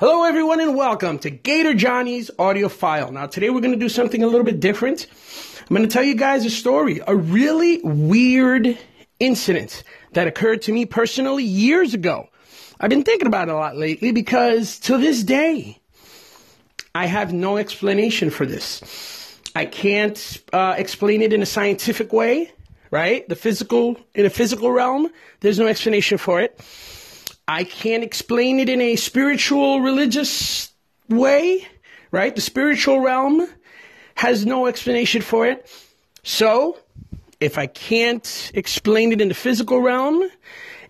Hello, everyone, and welcome to Gator Johnny's audio file. Now, today we're going to do something a little bit different. I'm going to tell you guys a story, a really weird incident that occurred to me personally years ago. I've been thinking about it a lot lately because to this day, I have no explanation for this. I can't uh, explain it in a scientific way, right? The physical, in a physical realm, there's no explanation for it. I can't explain it in a spiritual, religious way, right? The spiritual realm has no explanation for it. So, if I can't explain it in the physical realm,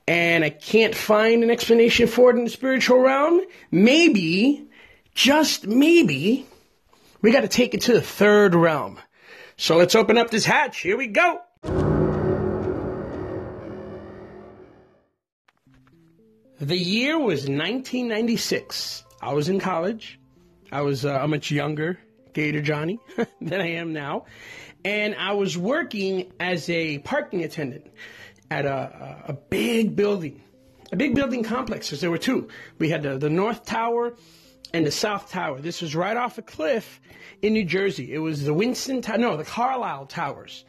and I can't find an explanation for it in the spiritual realm, maybe, just maybe, we got to take it to the third realm. So let's open up this hatch. Here we go. The year was 1996. I was in college. I was uh, a much younger Gator Johnny than I am now. And I was working as a parking attendant at a, a, big building, a big building complex, because there were two. We had the, the North Tower and the South Tower. This was right off a cliff in New Jersey. It was the Winston Tower, no, the Carlisle Towers.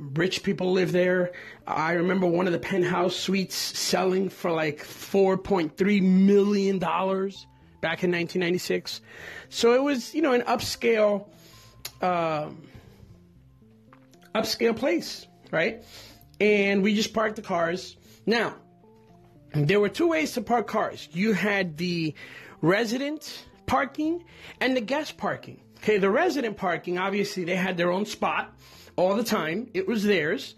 Rich people live there. I remember one of the penthouse suites selling for like $4.3 million back in 1996. So it was, you know, an upscale, um, upscale place, right? And we just parked the cars. Now, there were two ways to park cars. You had the resident parking and the guest parking. Okay, the resident parking, obviously, they had their own spot all the time. It was theirs.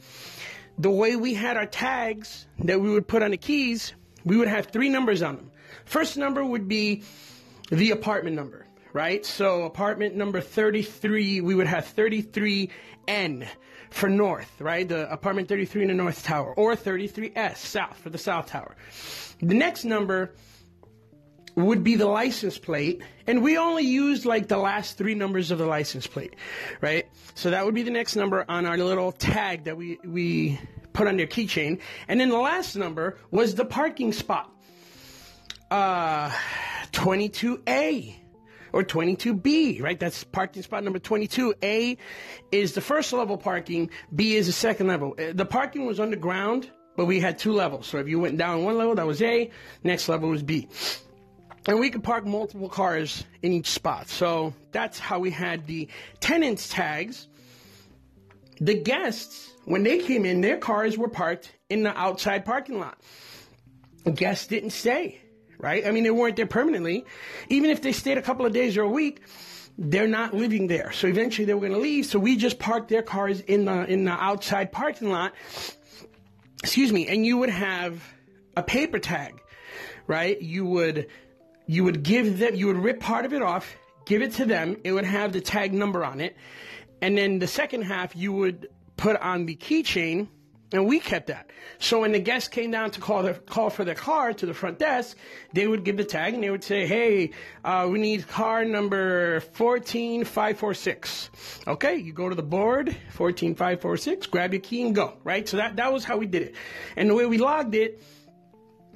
The way we had our tags that we would put on the keys, we would have three numbers on them. First number would be the apartment number, right? So apartment number 33, we would have 33N for north, right? The apartment 33 in the north tower, or 33S south for the south tower. The next number would be the license plate, and we only used like the last three numbers of the license plate, right? So that would be the next number on our little tag that we we put on their keychain, and then the last number was the parking spot, uh, 22A or 22B, right? That's parking spot number 22. A is the first level parking, B is the second level. Uh, the parking was underground, but we had two levels. So if you went down one level, that was A, next level was B. And we could park multiple cars in each spot. So that's how we had the tenants tags. The guests, when they came in, their cars were parked in the outside parking lot. Guests didn't stay, right? I mean, they weren't there permanently. Even if they stayed a couple of days or a week, they're not living there. So eventually they were going to leave. So we just parked their cars in the in the outside parking lot. Excuse me. And you would have a paper tag, right? You would you would give them, you would rip part of it off, give it to them. It would have the tag number on it. And then the second half you would put on the keychain and we kept that. So when the guests came down to call the call for their car to the front desk, they would give the tag and they would say, "Hey, uh, we need car number fourteen five four six. Okay, you go to the board fourteen five four six, grab your key and go. Right. So that that was how we did it, and the way we logged it,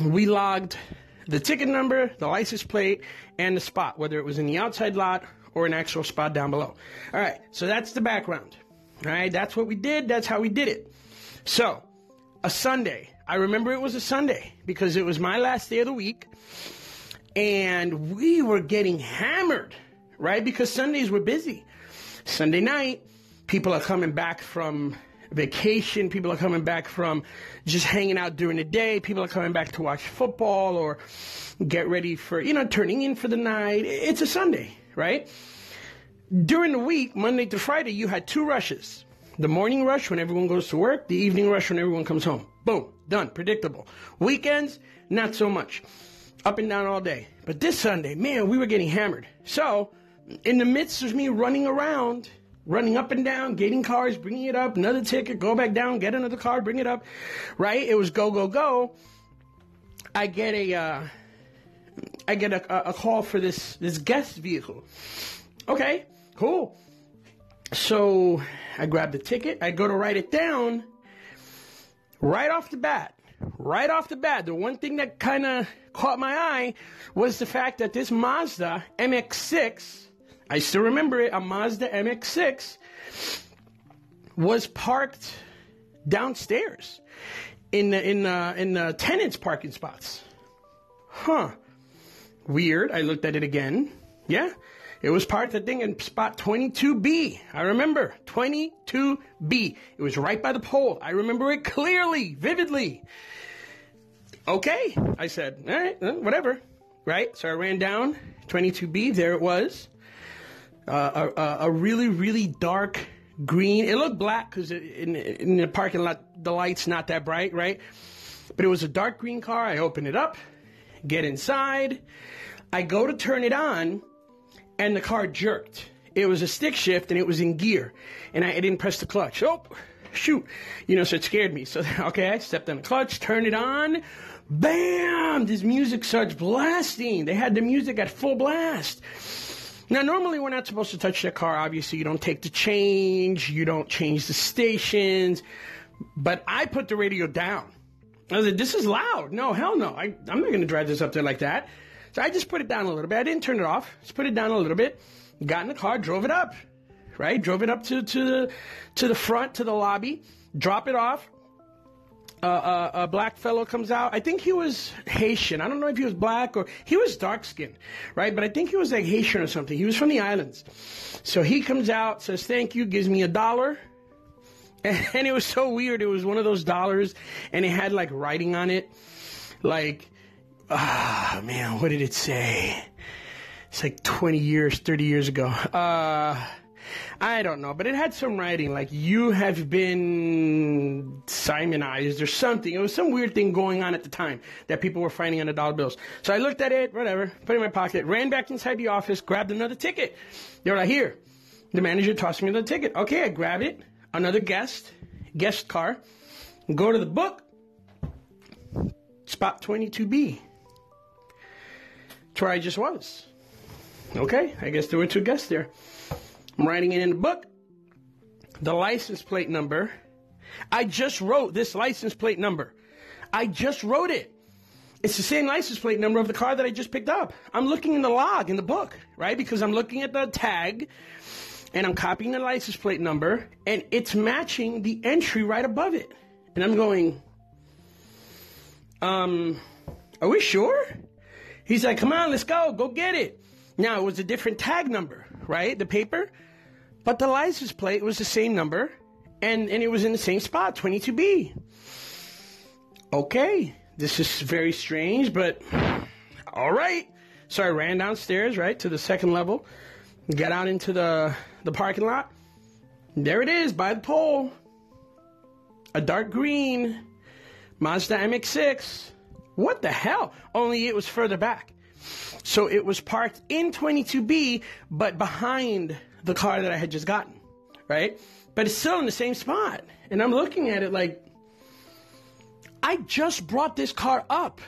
we logged the ticket number, the license plate, and the spot, whether it was in the outside lot or an actual spot down below. All right, so that's the background. All right, that's what we did. That's how we did it. So, a Sunday. I remember it was a Sunday because it was my last day of the week, and we were getting hammered, right? Because Sundays were busy. Sunday night, people are coming back from vacation. People are coming back from just hanging out during the day. People are coming back to watch football or get ready for, you know, turning in for the night. It's a Sunday, right? During the week, Monday to Friday, you had two rushes. The morning rush when everyone goes to work, the evening rush when everyone comes home. Boom, done, predictable. Weekends, not so much. Up and down all day. But this Sunday, man, we were getting hammered. So, in the midst of me running around, running up and down, getting cars, bringing it up, another ticket, go back down, get another car, bring it up, right? It was go, go, go. I get a, uh, I get a, a call for this, this guest vehicle. Okay, cool. So I grab the ticket, I go to write it down. Right off the bat, right off the bat, the one thing that kind of caught my eye was the fact that this Mazda MX6, I still remember it, a Mazda MX6, was parked downstairs in the, in the, in the tenants' parking spots. Huh. Weird. I looked at it again. Yeah. It was parked, I think, in spot 22B. I remember 22B. It was right by the pole. I remember it clearly, vividly. Okay, I said, all right, uh, whatever. Right? So I ran down 22B. There it was. A, a, really, really dark green. It looked black because in, in the parking lot, the light's not that bright, right? But it was a dark green car. I open it up, get inside. I go to turn it on and the car jerked. It was a stick shift and it was in gear, and I, I didn't press the clutch. Oh, shoot! You know, so it scared me. So okay, I stepped on the clutch, turned it on. Bam! This music starts blasting. They had the music at full blast. Now, normally we're not supposed to touch the car. Obviously, you don't take the change, you don't change the stations. But I put the radio down. I was like, this is loud. No, hell no. I, I'm not going to drive this up there like that. So I just put it down a little bit. I didn't turn it off. Just put it down a little bit. Got in the car, drove it up. Right? Drove it up to, to the to the front, to the lobby, drop it off. Uh, uh, a black fellow comes out. I think he was Haitian. I don't know if he was black or he was dark skinned, right? But I think he was like Haitian or something. He was from the islands. So he comes out, says thank you, gives me a dollar. And it was so weird. It was one of those dollars and it had like writing on it. Like Ah, oh, man, what did it say? It's like 20 years, 30 years ago. Uh, I don't know, but it had some writing like you have been Simonized or something. It was some weird thing going on at the time that people were finding on the dollar bills. So I looked at it, whatever, put it in my pocket, ran back inside the office, grabbed another ticket. They were like, here. The manager tossed me the ticket. Okay, I grab it. Another guest, guest car. Go to the book. Spot 22B. That's where I just was. Okay, I guess there were two guests there. I'm writing it in the book. The license plate number. I just wrote this license plate number. I just wrote it. It's the same license plate number of the car that I just picked up. I'm looking in the log in the book, right? Because I'm looking at the tag and I'm copying the license plate number and it's matching the entry right above it. And I'm going, um, are we sure? He's like, come on, let's go, go get it. Now, it was a different tag number, right? The paper. But the license plate was the same number, and, and it was in the same spot, 22B. Okay, this is very strange, but all right. So I ran downstairs, right, to the second level, got out into the, the parking lot. There it is, by the pole. A dark green Mazda MX-6 what the hell? Only it was further back. So it was parked in 22B, but behind the car that I had just gotten, right? But it's still in the same spot. And I'm looking at it like, I just brought this car up.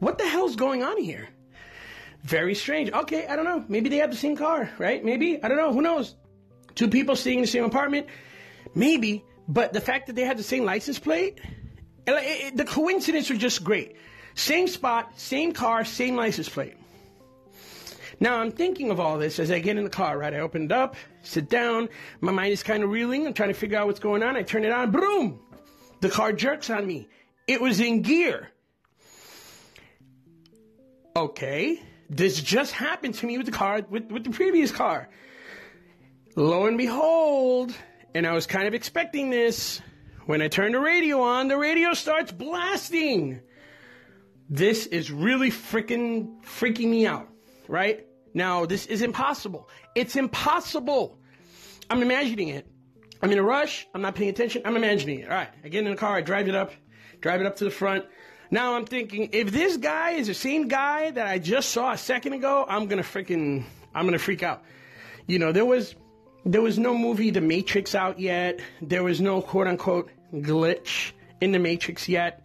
What the hell's going on here? Very strange. Okay, I don't know. Maybe they have the same car, right? Maybe. I don't know. Who knows? Two people staying in the same apartment? Maybe. But the fact that they had the same license plate, it, it, the coincidence was just great. Same spot, same car, same license plate. Now I'm thinking of all this as I get in the car, right? I open it up, sit down, my mind is kind of reeling, I'm trying to figure out what's going on. I turn it on, boom! The car jerks on me. It was in gear. Okay, this just happened to me with the car, with, with the previous car. Lo and behold, and I was kind of expecting this, when I turn the radio on, the radio starts blasting. This is really freaking freaking me out, right? Now, this is impossible. It's impossible. I'm imagining it. I'm in a rush. I'm not paying attention. I'm imagining it. All right. I get in the car. I drive it up, drive it up to the front. Now I'm thinking, if this guy is the same guy that I just saw a second ago, I'm gonna freaking, I'm gonna freak out. You know, there was, there was no movie The Matrix out yet. There was no quote unquote glitch in The Matrix yet.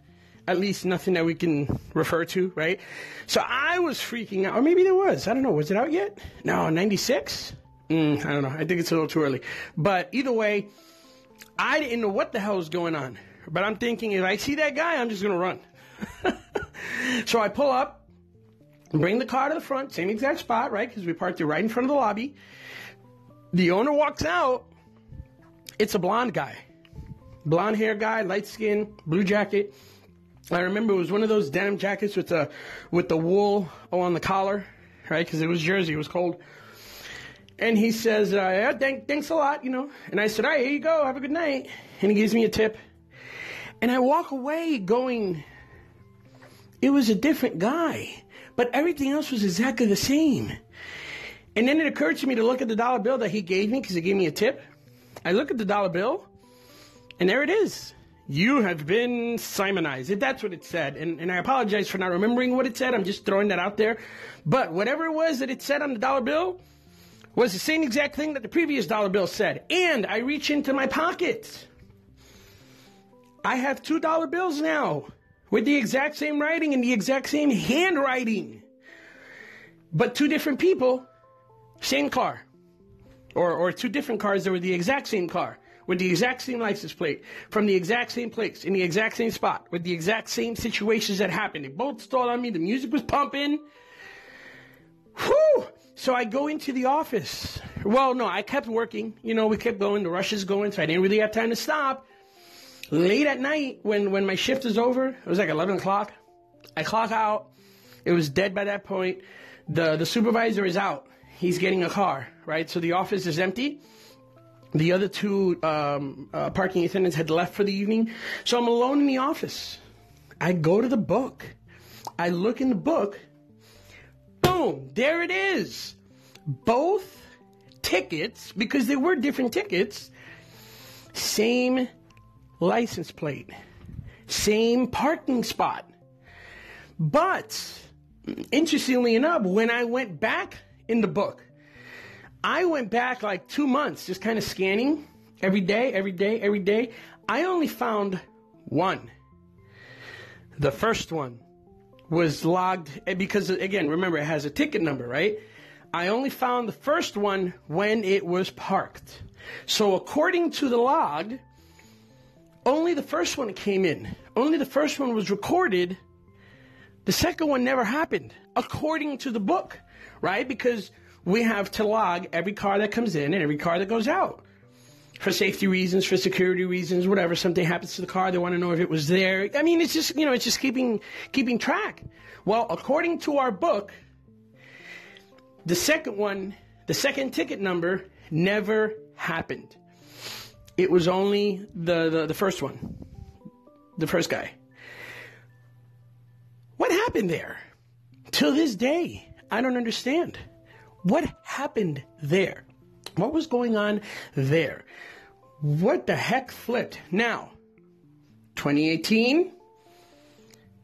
At least nothing that we can refer to, right? So I was freaking out. Or maybe there was. I don't know. Was it out yet? No, 96? Mm, I don't know. I think it's a little too early. But either way, I didn't know what the hell was going on, but I'm thinking if I see that guy, I'm just gonna run. so I pull up, bring the car to the front, same exact spot, right? Because we parked it right in front of the lobby. The owner walks out. It's a blonde guy, blonde hair guy, light skin, blue jacket. I remember it was one of those denim jackets with the with the wool on the collar, right? Because it was Jersey, it was cold. And he says, uh, yeah, thank, thanks a lot, you know. And I said, all right, here you go, have a good night. And he gives me a tip. And I walk away going, it was a different guy, but everything else was exactly the same. And then it occurred to me to look at the dollar bill that he gave me because he gave me a tip. I look at the dollar bill, and there it is. You have been Simonized. That's what it said. And, and I apologize for not remembering what it said. I'm just throwing that out there. But whatever it was that it said on the dollar bill was the same exact thing that the previous dollar bill said. And I reach into my pocket. I have two dollar bills now with the exact same writing and the exact same handwriting. But two different people, same car. Or, or two different cars that were the exact same car with the exact same license plate from the exact same place in the exact same spot with the exact same situations that happened. They both stalled on me. The music was pumping. Whew! So I go into the office. Well, no, I kept working. You know, we kept going. The rush is going, so I didn't really have time to stop. Late at night, when, when my shift is over, it was like 11 o'clock. I clock out. It was dead by that point. The, the supervisor is out. He's getting a car, right? So the office is empty. The other two um, uh, parking attendants had left for the evening. So I'm alone in the office. I go to the book. I look in the book. Boom, there it is. Both tickets, because they were different tickets, same license plate, same parking spot. But interestingly enough, when I went back in the book, I went back like two months just kind of scanning every day, every day, every day. I only found one. The first one was logged eh, because, again, remember, it has a ticket number, right? I only found the first one when it was parked. So, according to the log, only the first one came in. Only the first one was recorded. The second one never happened, according to the book, right? Because we have to log every car that comes in and every car that goes out. For safety reasons, for security reasons, whatever, something happens to the car, they want to know if it was there. I mean, it's just, you know, it's just keeping, keeping track. Well, according to our book, the second one, the second ticket number never happened. It was only the, the, the first one, the first guy. What happened there? Till this day, I don't understand. What happened there? What was going on there? What the heck flipped? Now, 2018,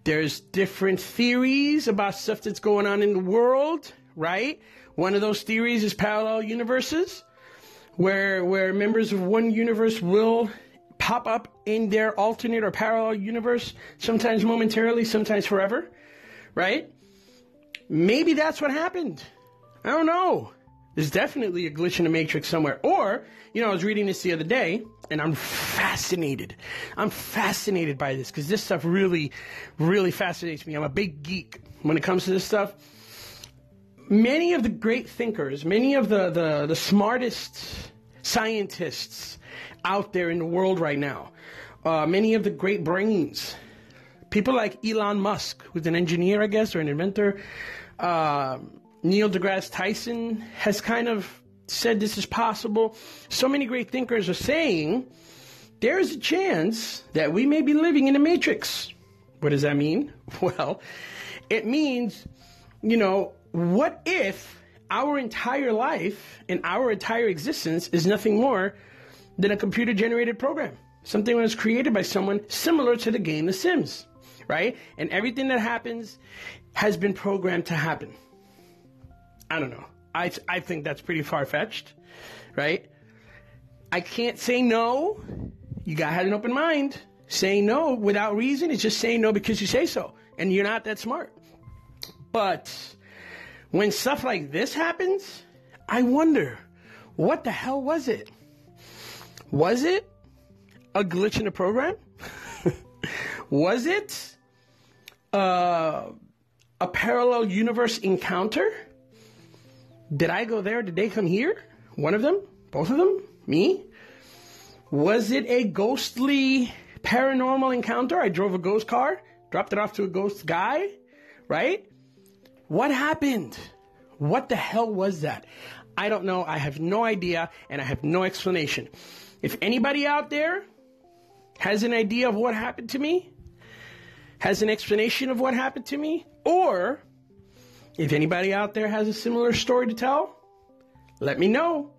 there's different theories about stuff that's going on in the world, right? One of those theories is parallel universes where where members of one universe will pop up in their alternate or parallel universe, sometimes momentarily, sometimes forever, right? Maybe that's what happened. I don't know. There's definitely a glitch in the matrix somewhere. Or, you know, I was reading this the other day and I'm fascinated. I'm fascinated by this because this stuff really, really fascinates me. I'm a big geek when it comes to this stuff many of the great thinkers, many of the, the, the smartest scientists out there in the world right now, uh, many of the great brains, people like Elon Musk, who's an engineer, I guess, or an inventor, uh, Neil deGrasse Tyson has kind of said this is possible. So many great thinkers are saying there is a chance that we may be living in a matrix. What does that mean? Well, it means, you know, what if our entire life and our entire existence is nothing more than a computer generated program? Something that was created by someone similar to the game The Sims, right? And everything that happens has been programmed to happen. I don't know. I, I think that's pretty far fetched, right? I can't say no. You gotta have an open mind. Saying no without reason is just saying no because you say so. And you're not that smart. But when stuff like this happens, I wonder, what the hell was it? Was it a glitch in the program? Was it uh, a parallel universe encounter? Did I go there? Did they come here? One of them? Both of them? Me? Was it a ghostly paranormal encounter? I drove a ghost car, dropped it off to a ghost guy, right? What happened? What the hell was that? I don't know. I have no idea and I have no explanation. If anybody out there has an idea of what happened to me, has an explanation of what happened to me, or if anybody out there has a similar story to tell, let me know.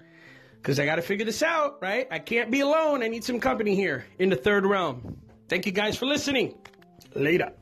Because I got to figure this out, right? I can't be alone. I need some company here in the third realm. Thank you guys for listening. Later.